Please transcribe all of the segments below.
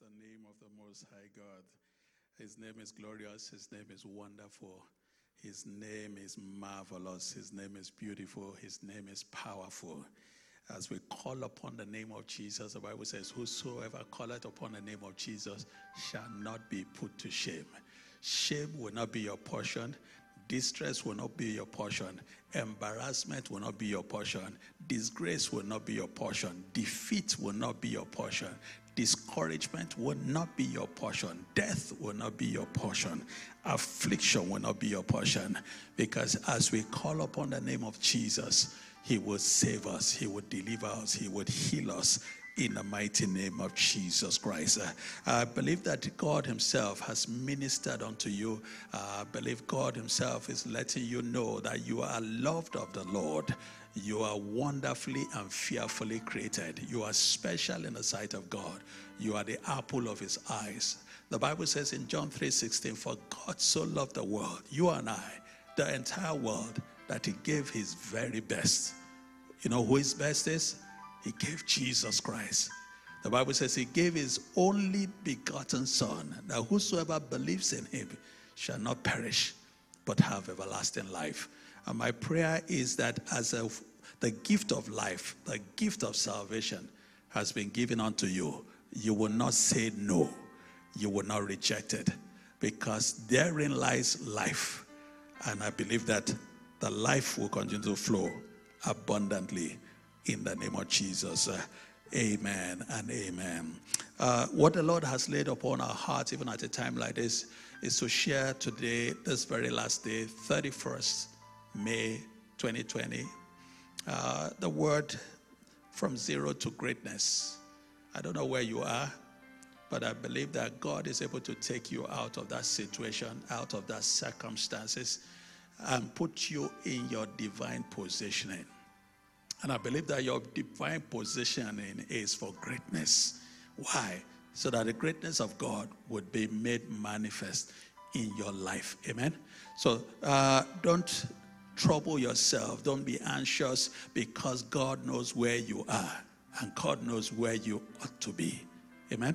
the name of the Most High God. His name is glorious. His name is wonderful. His name is marvelous. His name is beautiful. His name is powerful. As we call upon the name of Jesus, the Bible says, Whosoever calleth upon the name of Jesus shall not be put to shame. Shame will not be your portion. Distress will not be your portion. Embarrassment will not be your portion. Disgrace will not be your portion. Defeat will not be your portion. Discouragement will not be your portion. Death will not be your portion. Affliction will not be your portion. Because as we call upon the name of Jesus, He will save us, He will deliver us, He will heal us, in the mighty name of Jesus Christ. I believe that God Himself has ministered unto you. I believe God Himself is letting you know that you are loved of the Lord. You are wonderfully and fearfully created. You are special in the sight of God. You are the apple of His eyes. The Bible says in John 3:16, "For God so loved the world, you and I, the entire world, that He gave His very best." You know who His best is? He gave Jesus Christ. The Bible says he gave his only begotten Son, that whosoever believes in him shall not perish, but have everlasting life. And my prayer is that as a, the gift of life, the gift of salvation has been given unto you, you will not say no, you will not reject it, because therein lies life. And I believe that the life will continue to flow abundantly in the name of Jesus. Amen and amen. Uh, what the Lord has laid upon our hearts, even at a time like this, is to share today, this very last day, 31st May 2020, uh, the word from zero to greatness. I don't know where you are, but I believe that God is able to take you out of that situation, out of that circumstances, and put you in your divine positioning. And I believe that your divine positioning is for greatness. Why? So that the greatness of God would be made manifest in your life. Amen. So uh, don't trouble yourself. Don't be anxious because God knows where you are and God knows where you ought to be. Amen.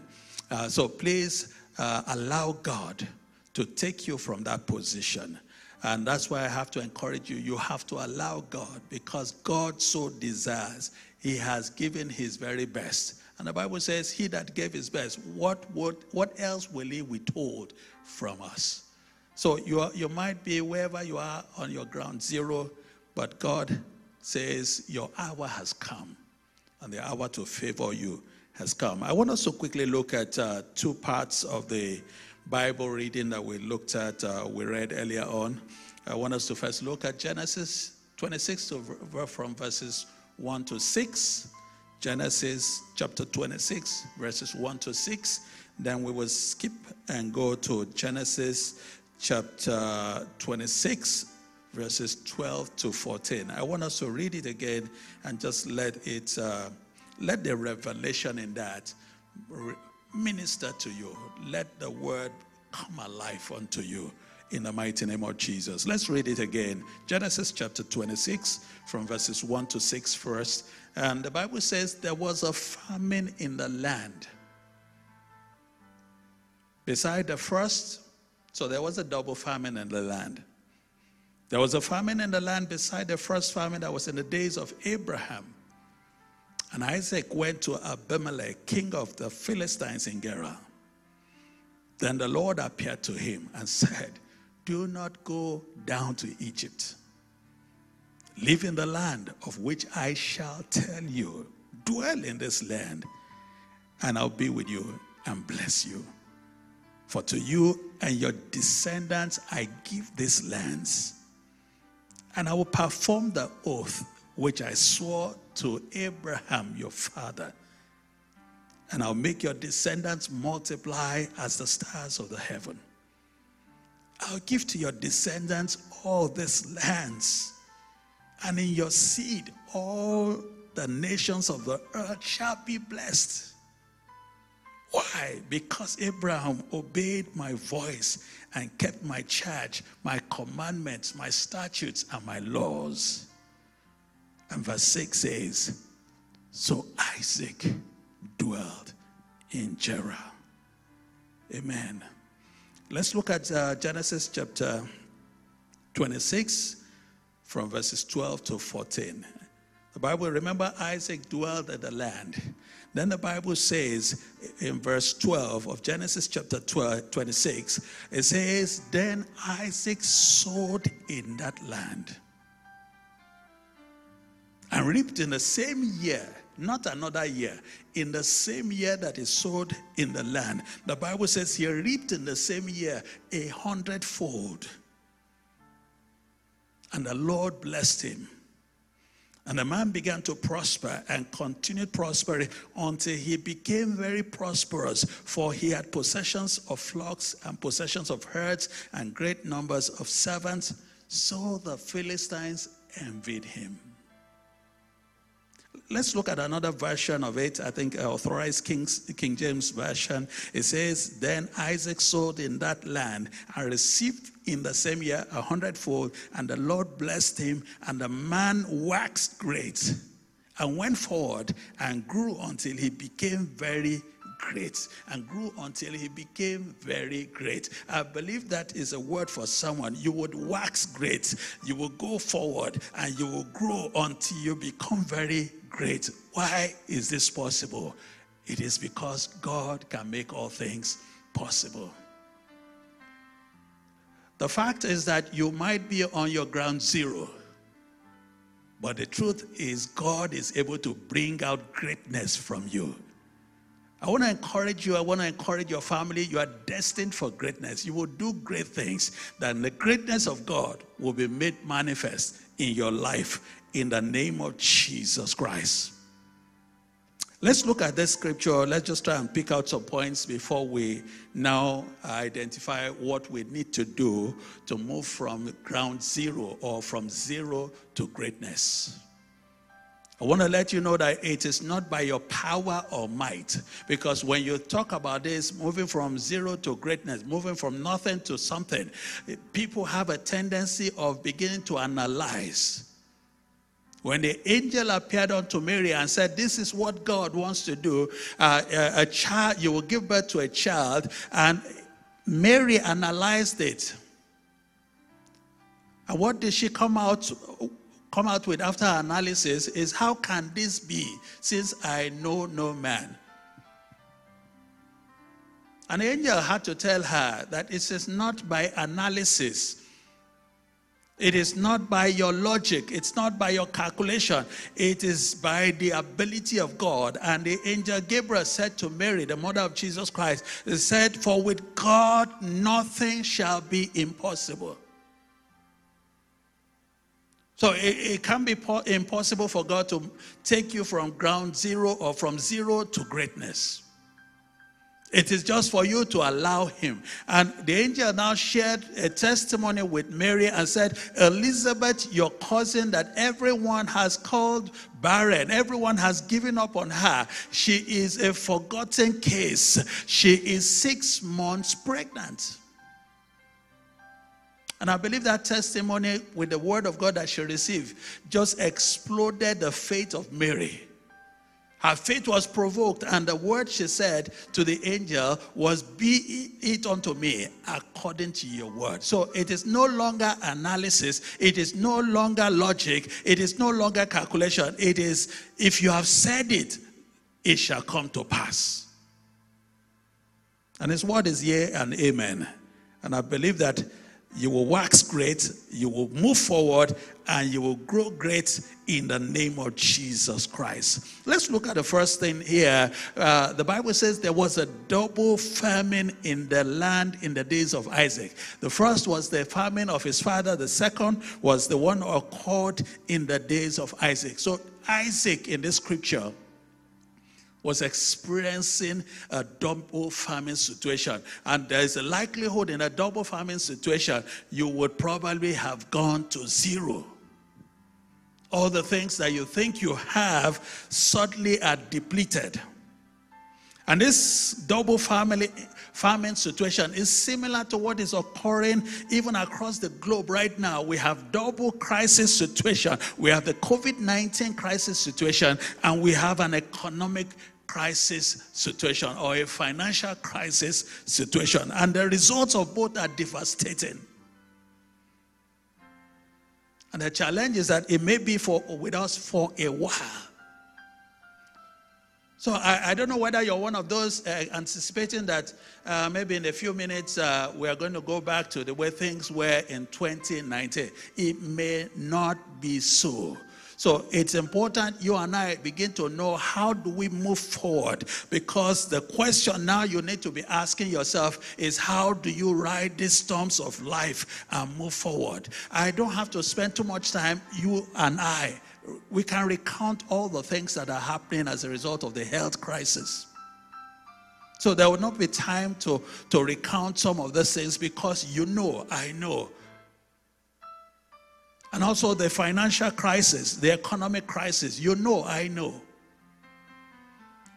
Uh, so please uh, allow God to take you from that position and that's why I have to encourage you. You have to allow God because God so desires. He has given his very best. And the Bible says, He that gave his best, what, would, what else will he withhold from us? So you, are, you might be wherever you are on your ground zero, but God says, Your hour has come, and the hour to favor you has come. I want us to quickly look at uh, two parts of the Bible reading that we looked at, uh, we read earlier on. I want us to first look at Genesis 26 from verses 1 to 6. Genesis chapter 26, verses 1 to 6. Then we will skip and go to Genesis chapter 26, verses 12 to 14. I want us to read it again and just let it, uh, let the revelation in that minister to you. Let the word come alive unto you in the mighty name of Jesus. Let's read it again. Genesis chapter 26, from verses 1 to 6 first. And the Bible says there was a famine in the land. Beside the first, so there was a double famine in the land. There was a famine in the land beside the first famine that was in the days of Abraham. And Isaac went to Abimelech, king of the Philistines in Gerar. Then the Lord appeared to him and said, Do not go down to Egypt. Live in the land of which I shall tell you. Dwell in this land, and I'll be with you and bless you. For to you and your descendants I give these lands, and I will perform the oath which I swore to Abraham your father. And I'll make your descendants multiply as the stars of the heaven. I'll give to your descendants all these lands, and in your seed all the nations of the earth shall be blessed. Why? Because Abraham obeyed my voice and kept my charge, my commandments, my statutes, and my laws. And verse 6 says, So Isaac dwelled in Gerar. Amen. Let's look at uh, Genesis chapter 26 from verses 12 to 14. The Bible, remember, Isaac dwelled in the land. Then the Bible says in verse 12 of Genesis chapter 12, 26, it says, Then Isaac sowed in that land and reaped in the same year, not another year, in the same year that he sowed in the land. The Bible says he reaped in the same year a hundredfold. And the Lord blessed him. And the man began to prosper and continued prospering until he became very prosperous, for he had possessions of flocks and possessions of herds and great numbers of servants. So the Philistines envied him. Let's look at another version of it. I think uh, authorized King's, King James Version. It says, Then Isaac sowed in that land and received in the same year a hundredfold, and the Lord blessed him, and the man waxed great and went forward and grew until he became very great and grew until he became very great. I believe that is a word for someone. You would wax great, you will go forward, and you will grow until you become very great. Why is this possible? It is because God can make all things possible. The fact is that you might be on your ground zero, but the truth is, God is able to bring out greatness from you. I want to encourage you. I want to encourage your family. You are destined for greatness. You will do great things. Then the greatness of God will be made manifest in your life in the name of Jesus Christ. Let's look at this scripture. Let's just try and pick out some points before we now identify what we need to do to move from ground zero or from zero to greatness. I want to let you know that it is not by your power or might. Because when you talk about this, moving from zero to greatness, moving from nothing to something, people have a tendency of beginning to analyze when the angel appeared unto Mary and said, This is what God wants to do, uh, a, a child, you will give birth to a child. And Mary analyzed it. And what did she come out come out with after analysis is how can this be since I know no man? An angel had to tell her that it is not by analysis it is not by your logic, it's not by your calculation, it is by the ability of God. And the angel Gabriel said to Mary, the mother of Jesus Christ, he said, For with God nothing shall be impossible. So it, it can be impossible for God to take you from ground zero or from zero to greatness. It is just for you to allow him. And the angel now shared a testimony with Mary and said, Elizabeth, your cousin that everyone has called barren, everyone has given up on her. She is a forgotten case. She is six months pregnant. And I believe that testimony with the word of God that she received just exploded the faith of Mary. Her faith was provoked, and the word she said to the angel was, Be it unto me according to your word. So it is no longer analysis, it is no longer logic, it is no longer calculation. It is, if you have said it, it shall come to pass. And his word is yea and amen. And I believe that you will wax great, you will move forward, and you will grow great in the name of Jesus Christ. Let's look at the first thing here. Uh, the Bible says there was a double famine in the land in the days of Isaac. The first was the famine of his father, the second was the one occurred in the days of Isaac. So, Isaac in this scripture was experiencing a double famine situation. And there is a likelihood in a double famine situation, you would probably have gone to zero. All the things that you think you have suddenly are depleted. And this double family situation is similar to what is occurring even across the globe right now. We have double crisis situation. We have the COVID-19 crisis situation and we have an economic crisis situation or a financial crisis situation. And the results of both are devastating. And the challenge is that it may be for with us for a while. So I, I, don't know whether you're one of those uh, anticipating that uh, maybe in a few minutes uh, we are going to go back to the way things were in 2019. It may not be so. So it's important you and I begin to know how do we move forward because the question now you need to be asking yourself is how do you ride these storms of life and move forward? I don't have to spend too much time, you and I. We can recount all the things that are happening as a result of the health crisis. So there will not be time to, to recount some of these things because you know, I know, and also the financial crisis, the economic crisis. You know, I know.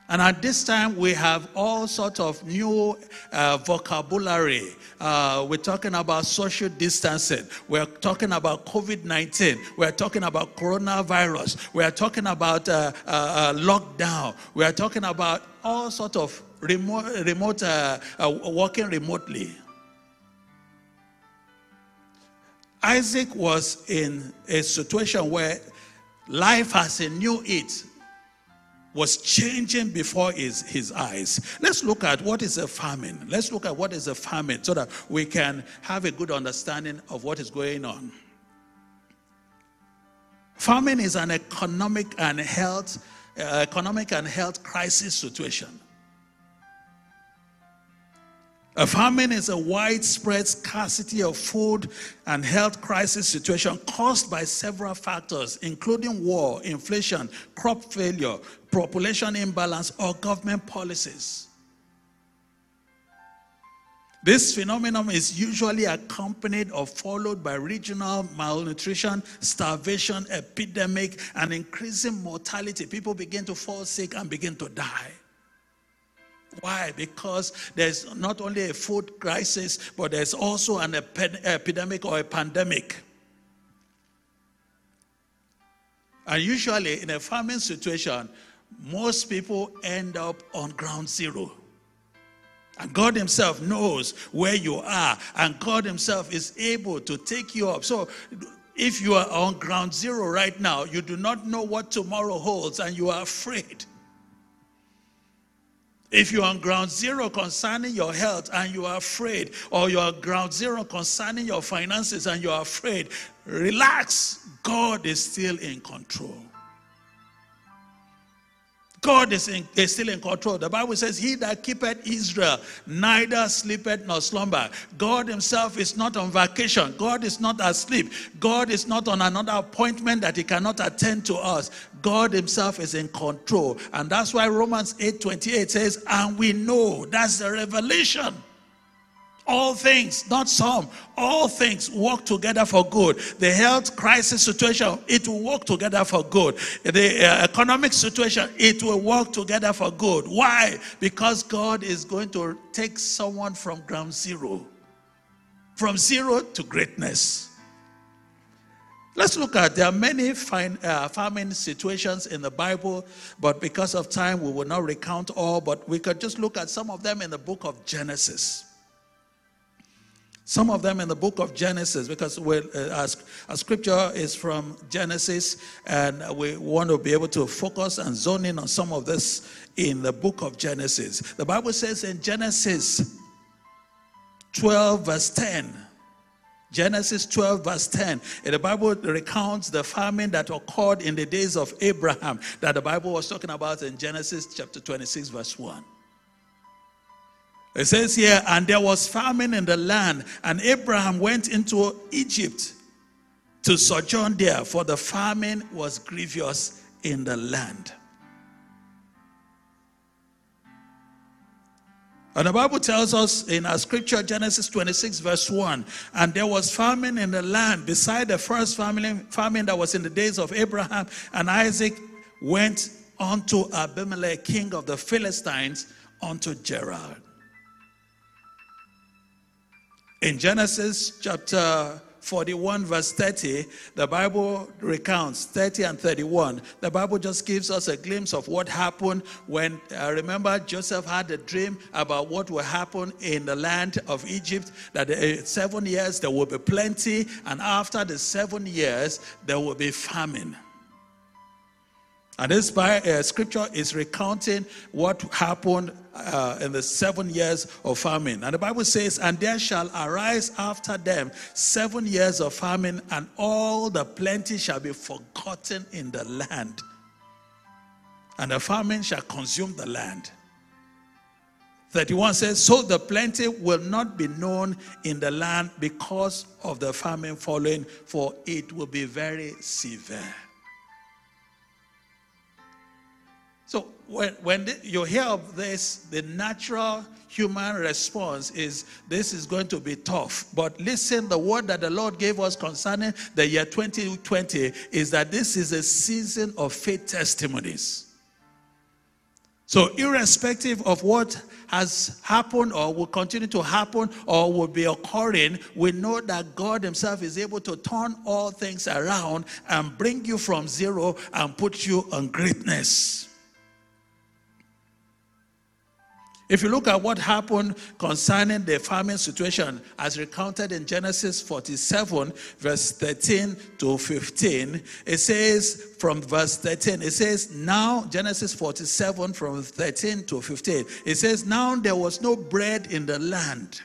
And at this time, we have all sorts of new uh, vocabulary. Uh, we're talking about social distancing. We're talking about COVID 19. We're talking about coronavirus. We're talking about uh, uh, uh lockdown. We're talking about all sorts of remote, remote uh, working remotely. Isaac was in a situation where life as he knew it was changing before his, his eyes. Let's look at what is a famine. Let's look at what is a famine so that we can have a good understanding of what is going on. Famine is an economic and health uh, economic and health crisis situation. A famine is a widespread scarcity of food and health crisis situation caused by several factors, including war, inflation, crop failure, population imbalance, or government policies. This phenomenon is usually accompanied or followed by regional malnutrition, starvation, epidemic, and increasing mortality. People begin to fall sick and begin to die. Why? Because there's not only a food crisis, but there's also an epidemic or a pandemic. And usually, in a farming situation, most people end up on ground zero. And God Himself knows where you are, and God Himself is able to take you up. So, if you are on ground zero right now, you do not know what tomorrow holds, and you are afraid. If you're on ground zero concerning your health and you are afraid, or you're ground zero concerning your finances and you are afraid, relax. God is still in control. God is, in, is, still in control. The Bible says, He that keepeth Israel neither sleepeth nor slumber. God Himself is not on vacation. God is not asleep. God is not on another appointment that He cannot attend to us. God Himself is in control. And that's why Romans 8 28 says, And we know that's the revelation all things, not some, all things work together for good. The health crisis situation, it will work together for good. The uh, economic situation, it will work together for good. Why? Because God is going to take someone from ground zero, from zero to greatness. Let's look at there are many fine, uh, famine situations in the Bible, but because of time, we will not recount all. But we could just look at some of them in the book of Genesis. Some of them in the book of Genesis, because we uh, our, scripture is from Genesis, and we want to be able to focus and zone in on some of this in the book of Genesis. The Bible says in Genesis 12, verse 10. Genesis 12, verse 10. And the Bible recounts the famine that occurred in the days of Abraham, that the Bible was talking about in Genesis chapter 26, verse 1. It says here, and there was famine in the land, and Abraham went into Egypt to sojourn there, for the famine was grievous in the land. And the Bible tells us in our scripture, Genesis 26, verse 1, and there was famine in the land beside the first famine, famine that was in the days of Abraham, and Isaac went unto Abimelech, king of the Philistines, unto Gerar. In Genesis chapter 41, verse 30, the Bible recounts 30 and 31. The Bible just gives us a glimpse of what happened when, uh, remember, Joseph had a dream about what will happen in the land of Egypt, that uh, seven years there will be plenty, and after the seven years, there will be famine. And this uh, scripture is recounting what happened uh, in the seven years of famine. And the Bible says, And there shall arise after them seven years of famine, and all the plenty shall be forgotten in the land. And the famine shall consume the land. 31 says, So the plenty will not be known in the land because of the famine following, for it will be very severe. When, when the, you hear of this, the natural human response is this is going to be tough. But listen, the word that the Lord gave us concerning the year 2020 is that this is a season of faith testimonies. So, irrespective of what has happened or will continue to happen or will be occurring, we know that God Himself is able to turn all things around and bring you from zero and put you on greatness. If you look at what happened concerning the famine situation as recounted in Genesis 47, verse 13 to 15, it says from verse 13, it says, Now, Genesis 47 from 13 to 15, it says, Now there was no bread in the land.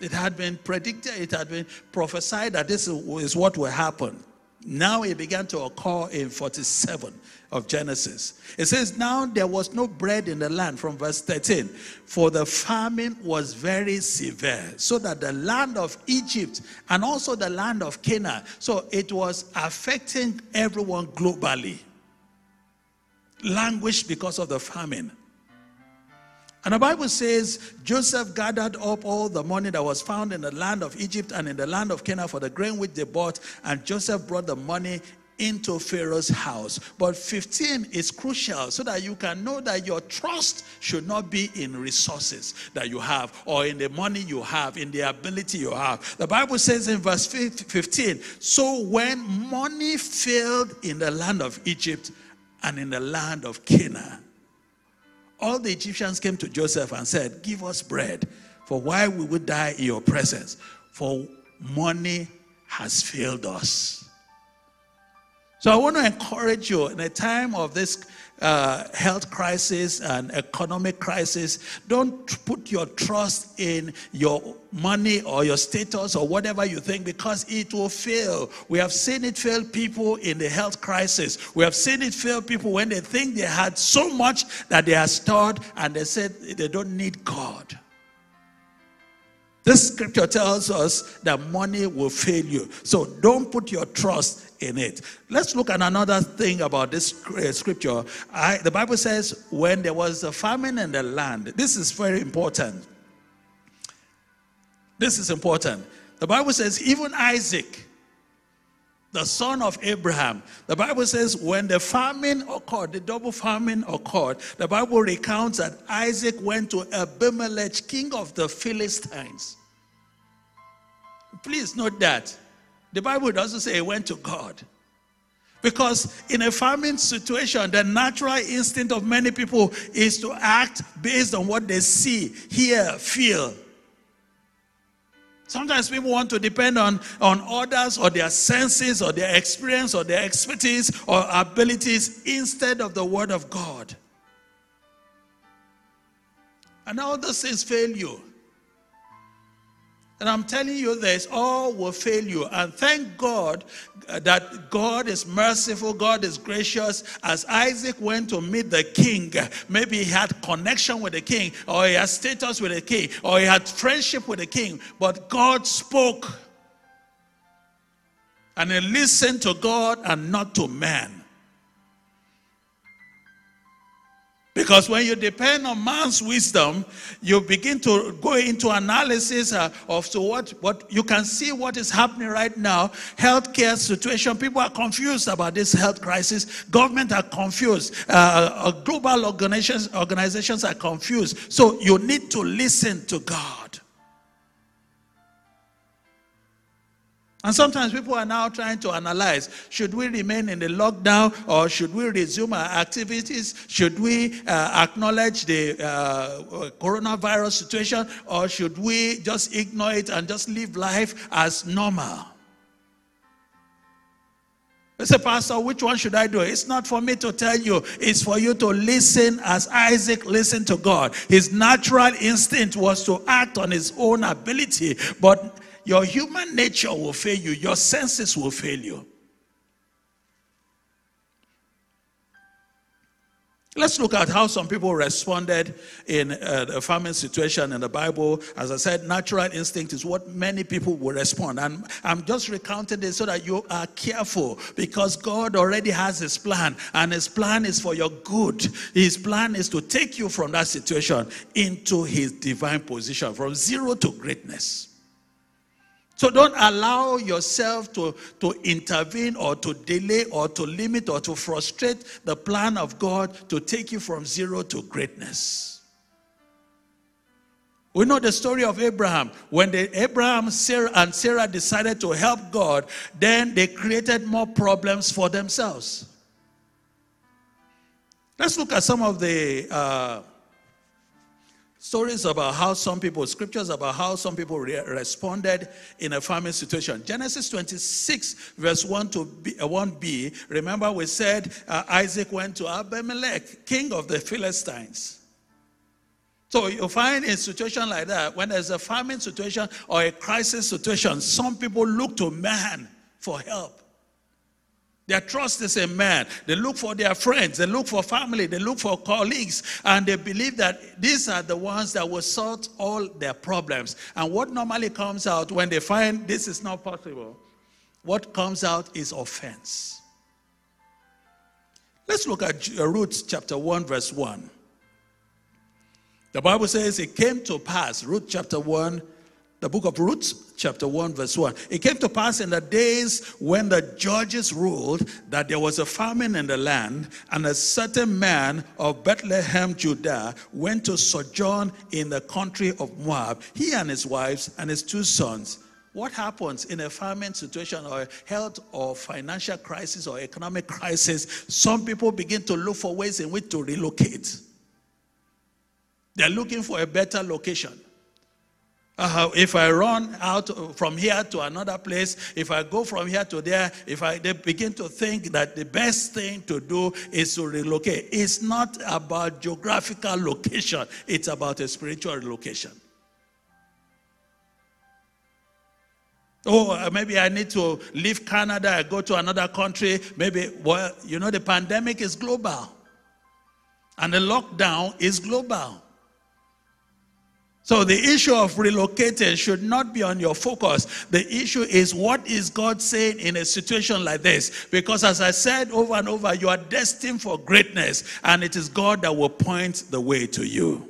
It had been predicted, it had been prophesied that this is what will happen. Now it began to occur in 47 of Genesis. It says, Now there was no bread in the land, from verse 13, for the famine was very severe, so that the land of Egypt and also the land of Canaan, so it was affecting everyone globally, languished because of the famine. And the Bible says Joseph gathered up all the money that was found in the land of Egypt and in the land of Canaan for the grain which they bought, and Joseph brought the money into Pharaoh's house. But 15 is crucial so that you can know that your trust should not be in resources that you have or in the money you have, in the ability you have. The Bible says in verse 15 So when money failed in the land of Egypt and in the land of Canaan, all the Egyptians came to Joseph and said, Give us bread, for why we would die in your presence? For money has failed us. So I want to encourage you in a time of this uh, health crisis and economic crisis, don't put your trust in your money or your status or whatever you think because it will fail. We have seen it fail people in the health crisis. We have seen it fail people when they think they had so much that they are stored and they said they don't need God. This scripture tells us that money will fail you. So don't put your trust in it. Let's look at another thing about this uh, scripture. I, the Bible says, when there was a famine in the land, this is very important. This is important. The Bible says, even Isaac, the son of Abraham, the Bible says, when the famine occurred, the double famine occurred, the Bible recounts that Isaac went to Abimelech, king of the Philistines. Please note that. The Bible doesn't say he went to God. Because in a famine situation, the natural instinct of many people is to act based on what they see, hear, feel. Sometimes people want to depend on, on others or their senses or their experience or their expertise or abilities instead of the word of God. And all those things fail you. And I'm telling you this, all will fail you. And thank God uh, that God is merciful, God is gracious. As Isaac went to meet the king, maybe he had connection with the king, or he had status with the king, or he had friendship with the king, but God spoke. And he listened to God and not to man. Because when you depend on man's wisdom, you begin to go into analysis uh, of so what, what you can see what is happening right now. Healthcare situation, people are confused about this health crisis. Government are confused. Uh, uh, global organizations, organizations are confused. So you need to listen to God. And sometimes people are now trying to analyze should we remain in the lockdown or should we resume our activities? Should we uh, acknowledge the uh, coronavirus situation or should we just ignore it and just live life as normal? I say, Pastor, which one should I do? It's not for me to tell you, it's for you to listen as Isaac listened to God. His natural instinct was to act on his own ability, but your human nature will fail you, your senses will fail you. Let's look at how some people responded in uh, a famine situation in the Bible. As I said, natural instinct is what many people will respond. And I'm just recounting this so that you are careful because God already has His plan, and His plan is for your good. His plan is to take you from that situation into His divine position, from zero to greatness. So don't allow yourself to, to intervene or to delay or to limit or to frustrate the plan of God to take you from zero to greatness. We know the story of Abraham. When the, Abraham Sarah, and Sarah decided to help God, then they created more problems for themselves. Let's look at some of the uh, stories about how some people, scriptures about how some people re- responded in a famine situation. Genesis 26, verse 1 to B, uh, 1b. Remember, we said uh, Isaac went to Abimelech, king of the Philistines. So you find in situation like that, when there's a famine situation or a crisis situation, some people look to man for help. Their trust is in man. They look for their friends, they look for family, they look for colleagues, and they believe that these are the ones that will sort all their problems. And what normally comes out when they find this is not possible, what comes out is offense. Let's look at uh, Ruth chapter 1, verse 1. The Bible says it came to pass, Ruth chapter 1, the book of Ruth, chapter 1, verse 1. It came to pass in the days when the judges ruled that there was a famine in the land, and a certain man of Bethlehem, Judah, went to sojourn in the country of Moab, he and his wives and his two sons. What happens in a famine situation or health or financial crisis or economic crisis? Some people begin to look for ways in which to relocate. They're looking for a better location. Uh, if I run out from here to another place, if I go from here to there, if I they begin to think that the best thing to do is to relocate. It's not about geographical location, it's about a spiritual location. Oh, uh, maybe I need to leave Canada, I go to another country. Maybe, well, you know, the pandemic is global. And the lockdown is global. So the issue of relocating should not be on your focus. The issue is what is God saying in a situation like this? Because as I said over and over, you are destined for greatness, and it is God that will point the way to you.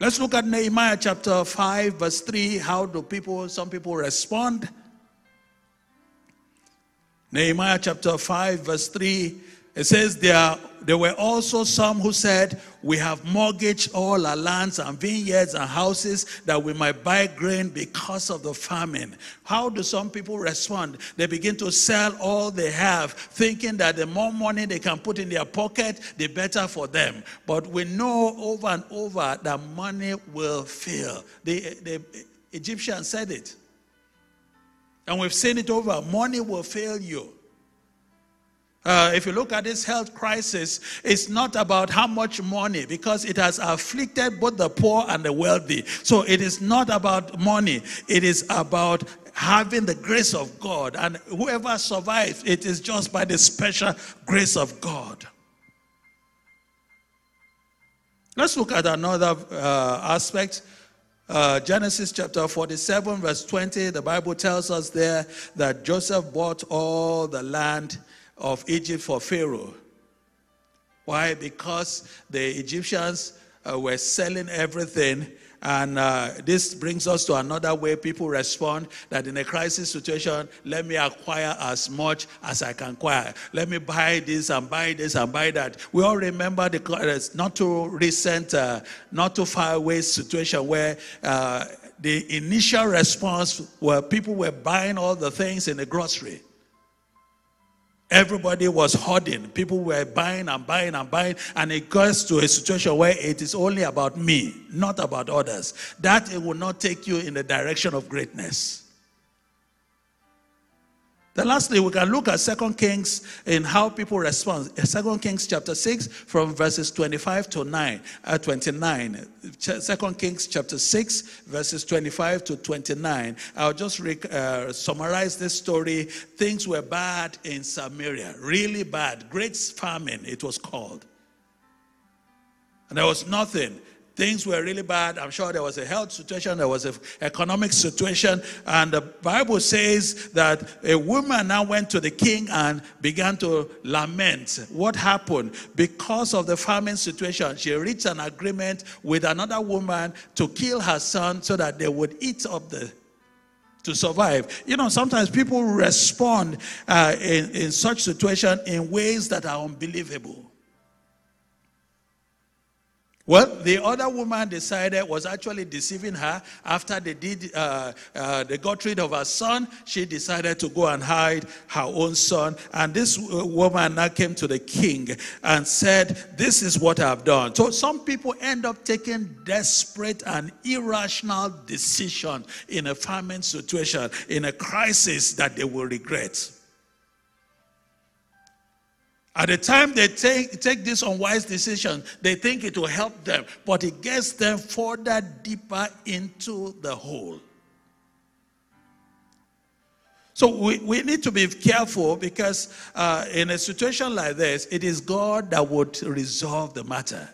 Let's look at Nehemiah chapter 5, verse 3. How do people, some people respond? Nehemiah chapter 5, verse 3 it says there, there were also some who said, We have mortgaged all our lands and vineyards and houses that we might buy grain because of the famine. How do some people respond? They begin to sell all they have, thinking that the more money they can put in their pocket, the better for them. But we know over and over that money will fail. The, the Egyptians said it. And we've seen it over. Money will fail you. Uh, if you look at this health crisis, it's not about how much money because it has afflicted both the poor and the wealthy. So it is not about money, it is about having the grace of God. And whoever survives, it is just by the special grace of God. Let's look at another uh, aspect. Uh, Genesis chapter 47, verse 20, the Bible tells us there that Joseph bought all the land of Egypt for Pharaoh. Why? Because the Egyptians uh, were selling everything. And uh, this brings us to another way people respond that in a crisis situation, let me acquire as much as I can acquire. Let me buy this and buy this and buy that. We all remember the not too recent, uh, not too far away situation where uh, the initial response where people were buying all the things in the grocery. Everybody was hoarding. People were buying and buying and buying, and it goes to a situation where it is only about me, not about others. That it will not take you in the direction of greatness. Then lastly, we can look at Second Kings in how people respond. Second Kings chapter 6 from verses 25 to 9, uh, 29. Second Kings chapter 6 verses 25 to 29. I'll just uh, summarize this story. Things were bad in Samaria, really bad. Great famine, it was called. And there was nothing things were really bad. I'm sure there was a health situation, there was an economic situation. And the Bible says that a woman now went to the king and began to lament. What happened? Because of the famine situation, she reached an agreement with another woman to kill her son so that they would eat up the to survive. You know, sometimes people respond uh, in, in such situation in ways that are unbelievable. Well, the other woman decided was actually deceiving her after they did uh, uh, they got rid of her son. She decided to go and hide her own son, and this woman now came to the king and said, "This is what I've done." So some people end up taking desperate and irrational decision in a famine situation, in a crisis that they will regret. At the time they take, take this unwise decision, they think it will help them, but it gets them further deeper into the hole. So we, we need to be careful because uh, in a situation like this, it is God that would resolve the matter.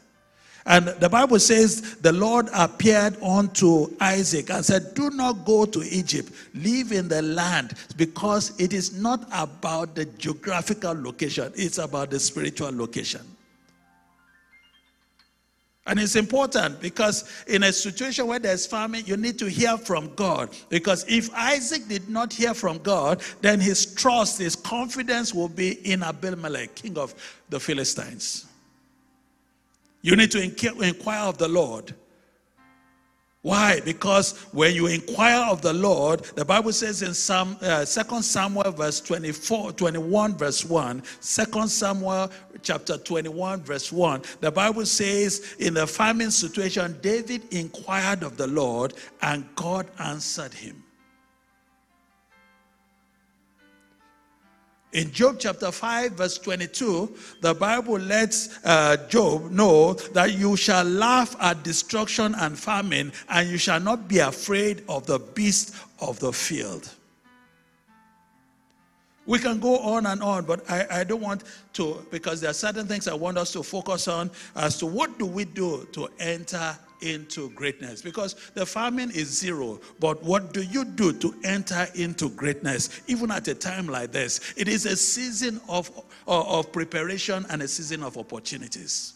And the Bible says the Lord appeared unto Isaac and said, Do not go to Egypt, live in the land, because it is not about the geographical location, it's about the spiritual location. And it's important because in a situation where there's famine, you need to hear from God. Because if Isaac did not hear from God, then his trust, his confidence will be in Abimelech, king of the Philistines. You need to inquire of the Lord. Why? Because when you inquire of the Lord, the Bible says in Psalm, uh, 2 Samuel verse 24, 21 verse 1, 2 Samuel chapter 21 verse 1, the Bible says in the famine situation, David inquired of the Lord and God answered him. In Job chapter 5, verse 22, the Bible lets uh, Job know that you shall laugh at destruction and famine, and you shall not be afraid of the beast of the field. We can go on and on, but I, I don't want to, because there are certain things I want us to focus on as to what do we do to enter into greatness because the famine is zero. But what do you do to enter into greatness, even at a time like this? It is a season of, of preparation and a season of opportunities.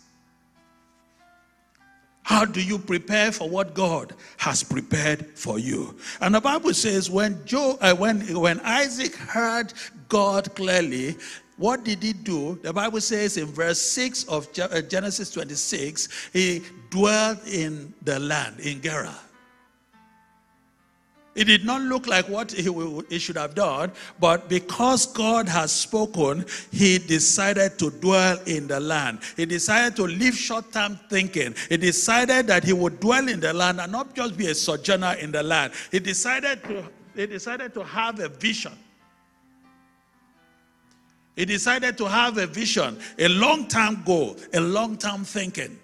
How do you prepare for what God has prepared for you? And the Bible says when Joe, uh, when when Isaac heard God clearly, what did he do? The Bible says in verse 6 of uh, Genesis 26, he dwelt in the land, in Gerar. It did not look like what he, he, should have done, but because God has spoken, he decided to dwell in the land. He decided to leave short term thinking. He decided that he would dwell in the land and not just be a sojourner in the land. He decided to, he decided to have a vision. He decided to have a vision, a long term goal, a long term thinking.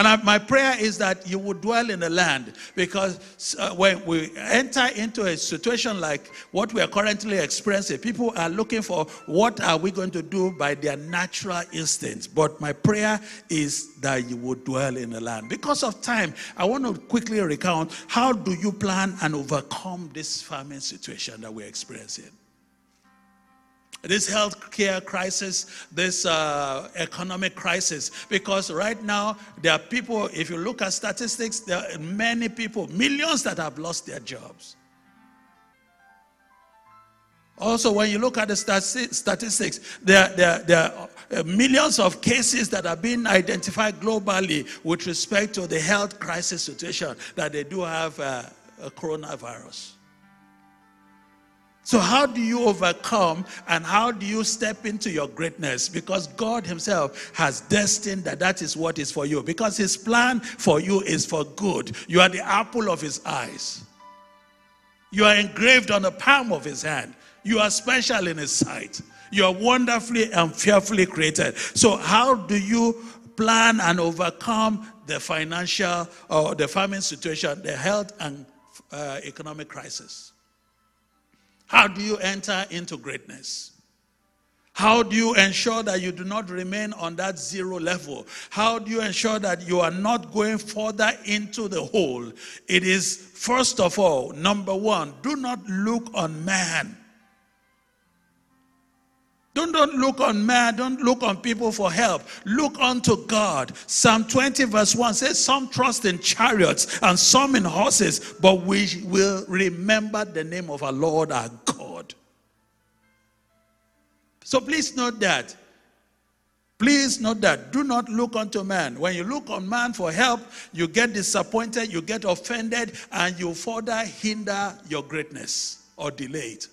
And I, my prayer is that you would dwell in the land because uh, when we enter into a situation like what we are currently experiencing, people are looking for what are we going to do by their natural instincts. But my prayer is that you would dwell in the land. Because of time, I want to quickly recount how do you plan and overcome this famine situation that we're experiencing this health care crisis, this uh, economic crisis. Because right now, there are people, if you look at statistics, there are many people, millions that have lost their jobs. Also, when you look at the statistics, there, there, there are millions of cases that are being identified globally with respect to the health crisis situation that they do have uh, a coronavirus. So, how do you overcome and how do you step into your greatness? Because God Himself has destined that that is what is for you. Because His plan for you is for good. You are the apple of His eyes, you are engraved on the palm of His hand. You are special in His sight. You are wonderfully and fearfully created. So, how do you plan and overcome the financial or the famine situation, the health and uh, economic crisis? How do you enter into greatness? How do you ensure that you do not remain on that zero level? How do you ensure that you are not going further into the hole? It is, first of all, number one, do not look on man don't, don't look on man, don't look on people for help. Look unto God. Psalm 20, verse 1 says, Some trust in chariots and some in horses, but we will remember the name of our Lord our God. So please note that. Please note that. Do not look unto man. When you look on man for help, you get disappointed, you get offended, and you further hinder your greatness or delay it.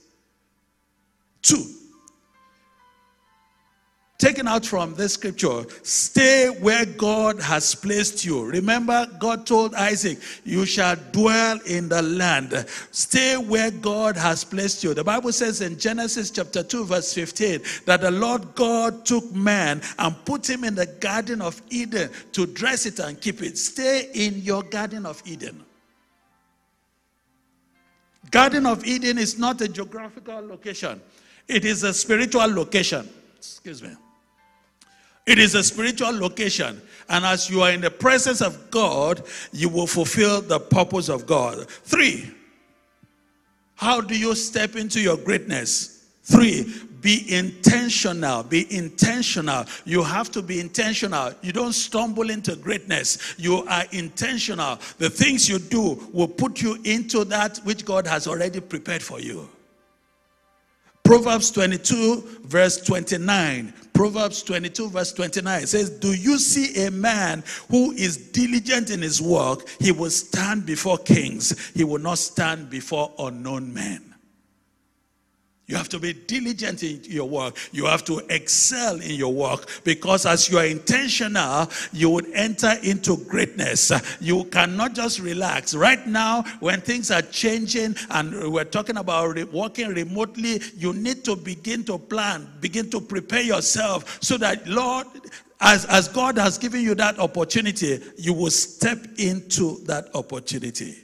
Two, taken out from this scripture stay where God has placed you. Remember, God told Isaac, You shall dwell in the land. Stay where God has placed you. The Bible says in Genesis chapter 2, verse 15, that the Lord God took man and put him in the Garden of Eden to dress it and keep it. Stay in your Garden of Eden. Garden of Eden is not a geographical location, it is a spiritual location. Excuse me. It is a spiritual location. And as you are in the presence of God, you will fulfill the purpose of God. Three, how do you step into your greatness? Three, be intentional. Be intentional. You have to be intentional. You don't stumble into greatness. You are intentional. The things you do will put you into that which God has already prepared for you. Proverbs 22, verse 29. Proverbs 22, verse 29 says, Do you see a man who is diligent in his work? He will stand before kings, he will not stand before unknown men. You have to be diligent in your work. You have to excel in your work because as you are intentional, you would enter into greatness. You cannot just relax. Right now, when things are changing and we're talking about working remotely, you need to begin to plan, begin to prepare yourself so that, Lord, as, as God has given you that opportunity, you will step into that opportunity.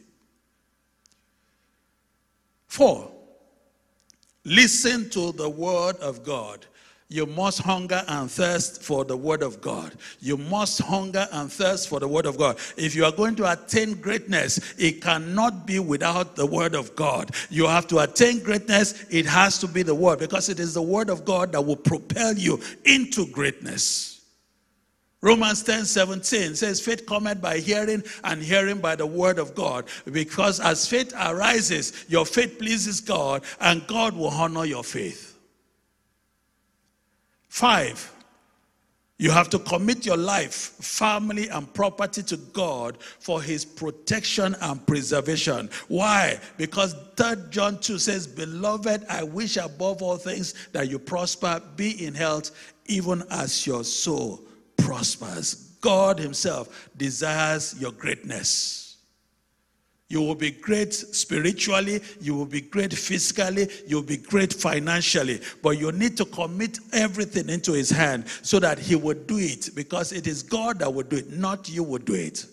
Four, Listen to the word of God. You must hunger and thirst for the word of God. You must hunger and thirst for the word of God. If you are going to attain greatness, it cannot be without the word of God. You have to attain greatness, it has to be the word because it is the word of God that will propel you into greatness. Romans 10 17 says, Faith cometh by hearing, and hearing by the word of God. Because as faith arises, your faith pleases God, and God will honor your faith. Five, you have to commit your life, family, and property to God for his protection and preservation. Why? Because 3 John 2 says, Beloved, I wish above all things that you prosper, be in health, even as your soul prospers. God Himself desires your greatness. You will be great spiritually, you will be great physically, you will be great financially, but you need to commit everything into His hand so that He will do it because it is God that will do it, not you will do it.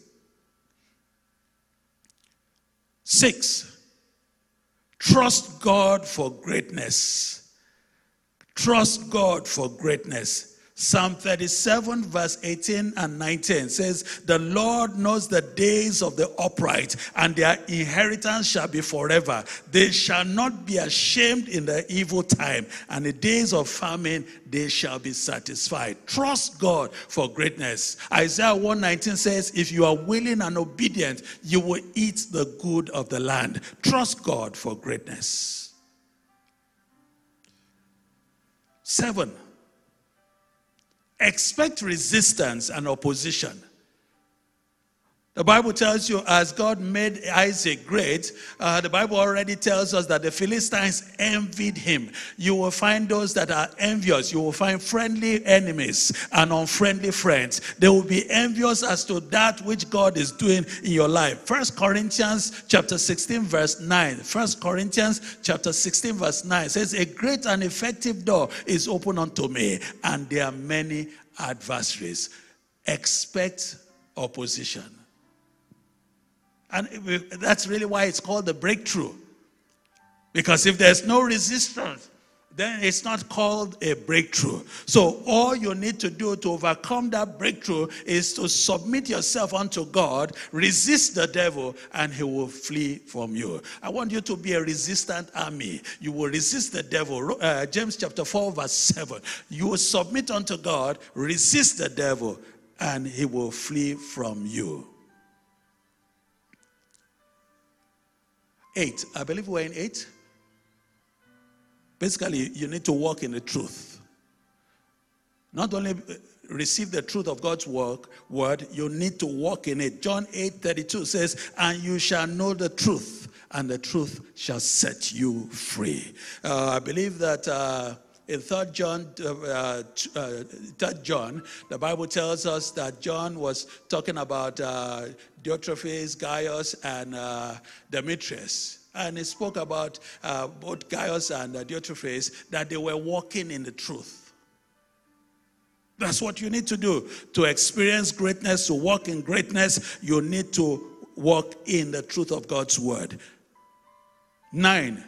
Six, trust God for greatness. Trust God for greatness. Psalm 37, verse 18 and 19 says, The Lord knows the days of the upright, and their inheritance shall be forever. They shall not be ashamed in the evil time, and the days of famine they shall be satisfied. Trust God for greatness. Isaiah 119 says, If you are willing and obedient, you will eat the good of the land. Trust God for greatness. Seven, expect resistance and opposition. The Bible tells you, as God made Isaac great, uh, the Bible already tells us that the Philistines envied him. You will find those that are envious. You will find friendly enemies and unfriendly friends. They will be envious as to that which God is doing in your life. First Corinthians chapter 16, verse 9. First Corinthians chapter 16, verse 9 says, A great and effective door is open unto me, and there are many adversaries. Expect opposition. And that's really why it's called the breakthrough. Because if there's no resistance, then it's not called a breakthrough. So, all you need to do to overcome that breakthrough is to submit yourself unto God, resist the devil, and he will flee from you. I want you to be a resistant army. You will resist the devil. Uh, James chapter 4, verse 7. You will submit unto God, resist the devil, and he will flee from you. Eight. I believe we're in eight. Basically, you need to walk in the truth. Not only receive the truth of God's work, word, you need to walk in it. John 8 32 says, And you shall know the truth, and the truth shall set you free. Uh, I believe that. Uh, in third john uh, uh, third john the bible tells us that john was talking about uh, diotrephes gaius and uh, demetrius. And he spoke about uh, both gaius and uh, diotrephes that they were walking in the truth. That's what you need to do. To experience greatness to walk in greatness you need to walk in the truth of god's word. Nine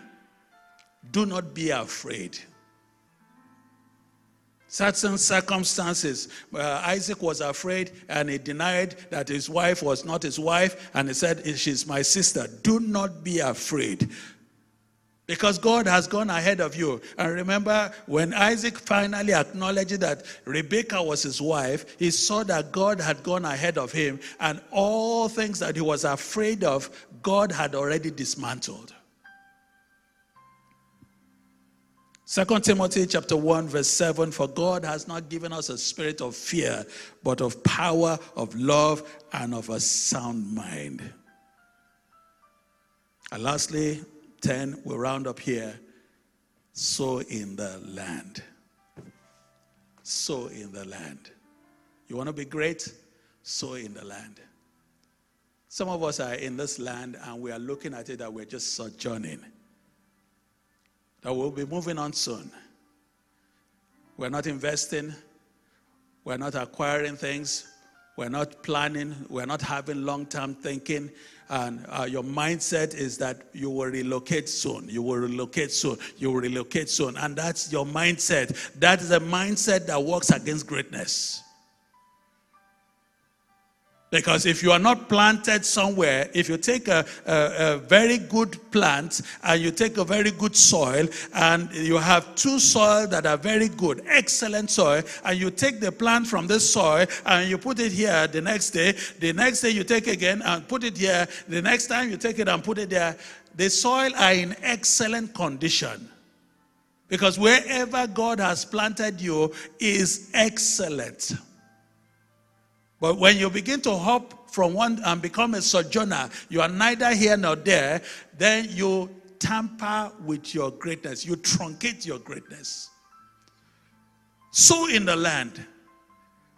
do not be afraid certain circumstances. Uh, Isaac was afraid and he denied that his wife was not his wife and he said, She's my sister. Do not be afraid. Because God has gone ahead of you. And remember, when Isaac finally acknowledged that Rebekah was his wife, he saw that God had gone ahead of him, and all things that he was afraid of, God had already dismantled. Second Timothy chapter 1 verse 7 for God has not given us a spirit of fear but of power of love and of a sound mind. And lastly 10 we'll round up here sow in the land. Sow in the land. You want to be great? Sow in the land. Some of us are in this land and we are looking at it that we're just sojourning that we'll be moving on soon. We're not investing, we're not acquiring things, we're not planning, we're not having long term thinking. And uh, your mindset is that you will relocate soon. You will relocate soon. You will relocate soon. And that's your mindset. That is a mindset that works against greatness. Because if you are not planted somewhere, if you take a, a, a, very good plant and you take a very good soil and you have two soil that are very good, excellent soil, and you take the plant from this soil and you put it here the next day, the next day you take again and put it here, the next time you take it and put it there, the soil are in excellent condition. Because wherever God has planted you is excellent. But when you begin to hop from one and become a sojourner, you are neither here nor there, then you tamper with your greatness. You truncate your greatness. Sow in the land.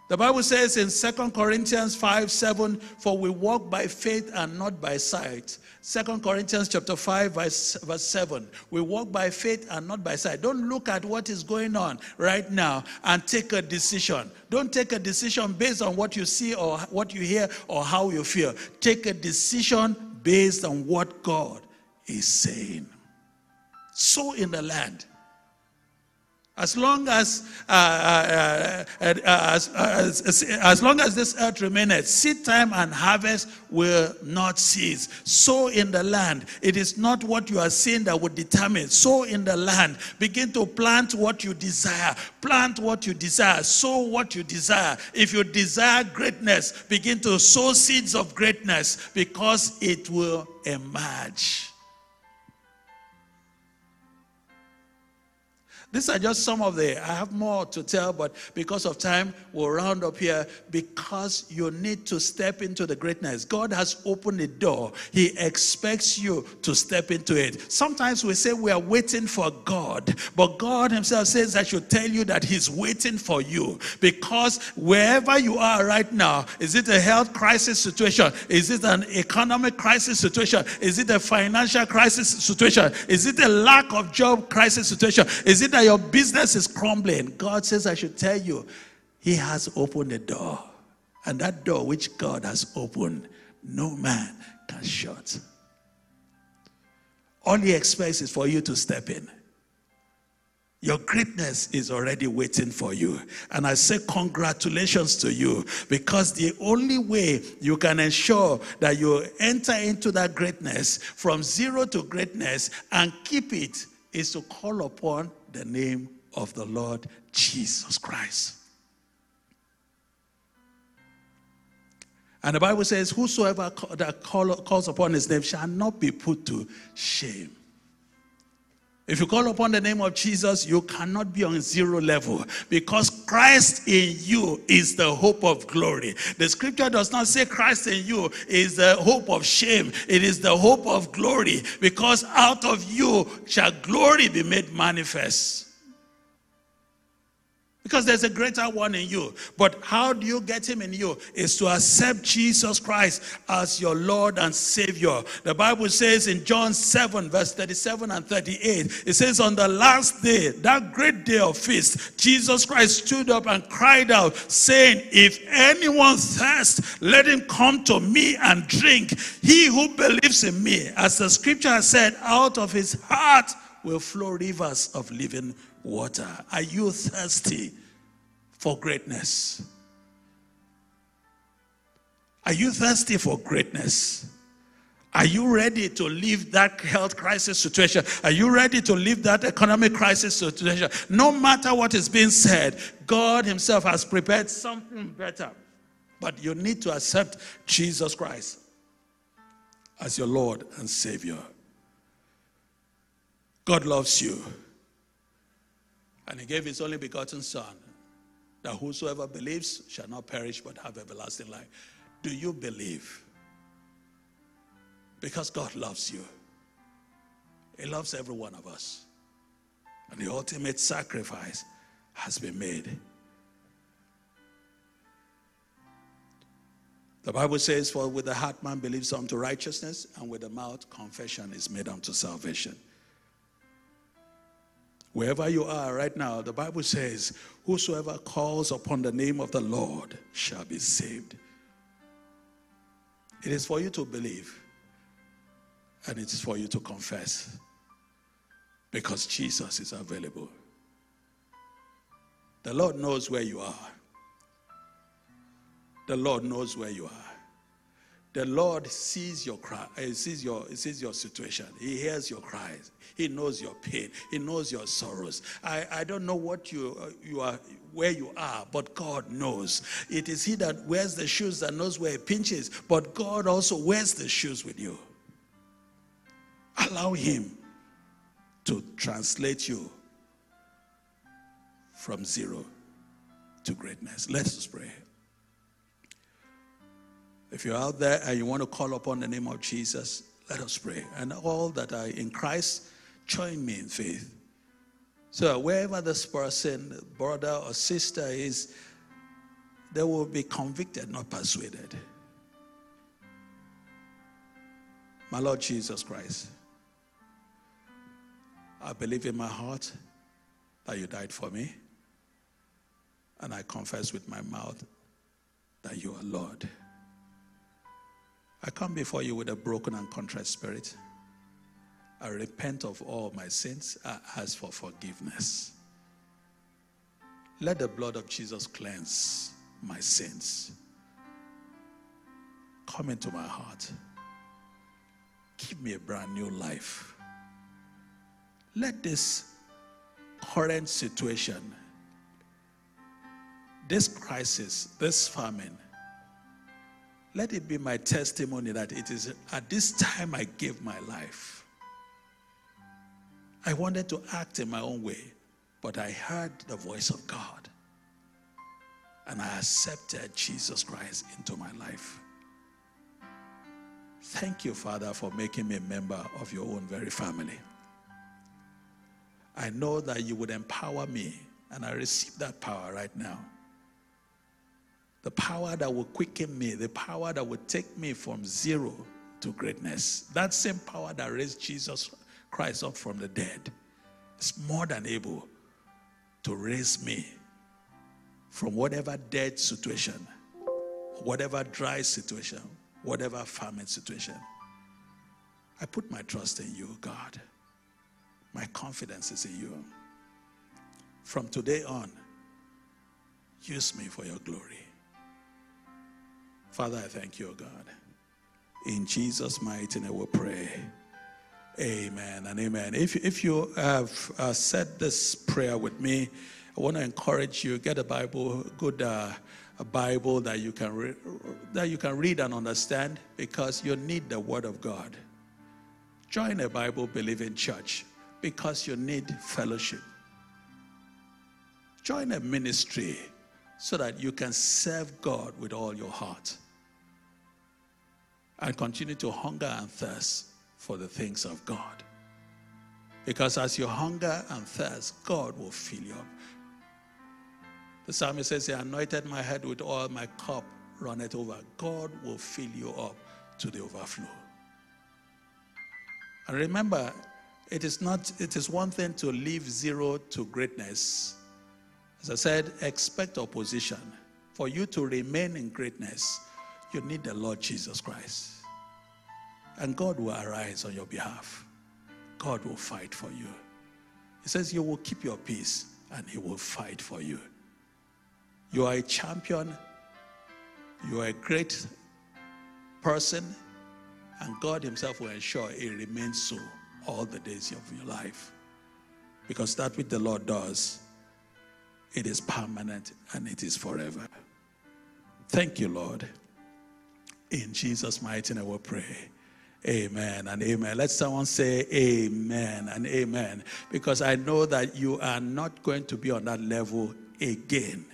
The Bible says in Second Corinthians 5 7, for we walk by faith and not by sight. Second Corinthians chapter 5, verse, verse 7. We walk by faith and not by sight. Don't look at what is going on right now and take a decision. Don't take a decision based on what you see or what you hear or how you feel. Take a decision based on what God is saying. So in the land. As long as, uh, uh, uh, uh as, as, as, long as this earth remaineth, seed time and harvest will not cease. Sow in the land. It is not what you are seeing that will determine. Sow in the land. Begin to plant what you desire. Plant what you desire. Sow what you desire. If you desire greatness, begin to sow seeds of greatness because it will emerge. These are just some of the, I have more to tell, but because of time, we'll round up here because you need to step into the greatness. God has opened the door, He expects you to step into it. Sometimes we say we are waiting for God, but God Himself says, I should tell you that He's waiting for you because wherever you are right now, is it a health crisis situation? Is it an economic crisis situation? Is it a financial crisis situation? Is it a lack of job crisis situation? Is it a your business is crumbling, God says, I should tell you, He has opened a door. And that door which God has opened, no man can shut. All He expects is for you to step in. Your greatness is already waiting for you. And I say congratulations to you because the only way you can ensure that you enter into that greatness from zero to greatness and keep it is to call upon the name of the Lord Jesus Christ. And the Bible says, Whosoever that calls upon his name shall not be put to shame. If you call upon the name of Jesus, you cannot be on zero level because Christ in you is the hope of glory. The scripture does not say Christ in you is the hope of shame, it is the hope of glory because out of you shall glory be made manifest. Because there's a greater one in you. But how do you get him in you? Is to accept Jesus Christ as your Lord and Savior. The Bible says in John 7, verse 37 and 38, it says, On the last day, that great day of feast, Jesus Christ stood up and cried out, saying, If anyone thirsts, let him come to me and drink. He who believes in me, as the scripture has said, out of his heart will flow rivers of living water. Are you thirsty for greatness? Are you thirsty for greatness? Are you ready to leave that health crisis situation? Are you ready to leave that economic crisis situation? No matter what is being said, God Himself has prepared something better. But you need to accept Jesus Christ as your Lord and Savior. God loves you. And he gave his only begotten Son, that whosoever believes shall not perish but have everlasting life. Do you believe? Because God loves you. He loves every one of us. And the ultimate sacrifice has been made. The Bible says, For with the heart man believes unto righteousness, and with the mouth confession is made unto salvation. Wherever you are right now, the Bible says, Whosoever calls upon the name of the Lord shall be saved. It is for you to believe, and it is for you to confess because Jesus is available. The Lord knows where you are. The Lord knows where you are. The Lord sees your cry, He uh, sees your, he sees your situation. He hears your cries. He knows your pain. He knows your sorrows. I, I don't know what you, uh, you are, where you are, but God knows. It is He that wears the shoes that knows where it pinches, but God also wears the shoes with you. Allow Him to translate you from zero to greatness. Let us pray. If you're out there and you want to call upon the name of Jesus, let us pray. And all that are in Christ, join me in faith. So wherever this person, brother or sister is, they will be convicted, not persuaded. My Lord Jesus Christ, I believe in my heart that you died for me. And I confess with my mouth that you are Lord. I come before you with a broken and contrite spirit. I repent of all my sins. I ask for forgiveness. Let the blood of Jesus cleanse my sins. Come into my heart. Give me a brand new life. Let this current situation, this crisis, this famine, let it be my testimony that it is at this time I gave my life. I wanted to act in my own way, But I heard the voice of God and I accepted Jesus Christ into my life. Thank you, Father, for making me a member of your own very family. I know that you would empower me, and I receive that power right now. The power that will quicken me, the power that will take me from zero to greatness. That same power that raised Jesus Christ up from the dead is more than able to raise me from whatever dead situation, whatever dry situation, whatever famine situation. I put my trust in you, God. My confidence is in you. From today on, use me for your glory. Father, I thank you, God. In Jesus' mighty name we pray. Amen and amen. If, if you have uh, said this prayer with me, I want to encourage you get a Bible, good uh, a Bible that you can re- that you can read and understand because you need the Word of God. Join a Bible believing church because you need fellowship. Join a ministry so that you can serve God with all your heart and continue to hunger and thirst for the things of God. Because as you hunger and thirst, God will fill you up. The psalmist says, He anointed my head with oil, my cup runneth over. God will fill you up to the overflow. And remember, it is not, it is one thing to leave zero to greatness. As I said, expect opposition. For you to remain in greatness, you need the Lord Jesus Christ. And God will arise on your behalf. God will fight for you. He says, You will keep your peace and He will fight for you. You are a champion. You are a great person. And God Himself will ensure it remains so all the days of your life. Because that which the Lord does, it is permanent and it is forever. Thank you, Lord. In Jesus' mighty name we pray. Amen and amen. Let someone say amen and amen. Because I know that you are not going to be on that level again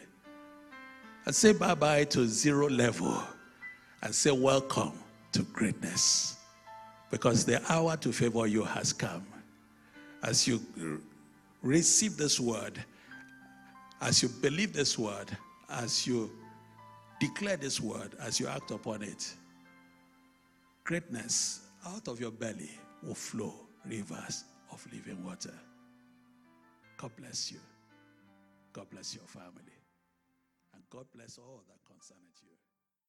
and say bye bye to zero level and say welcome to greatness because the hour to favor you has come. As you receive this word, as you believe this word, as you declare this word, as you act upon it, greatness out of your belly will flow rivers of living water. God bless you. God bless your family. And God bless all that.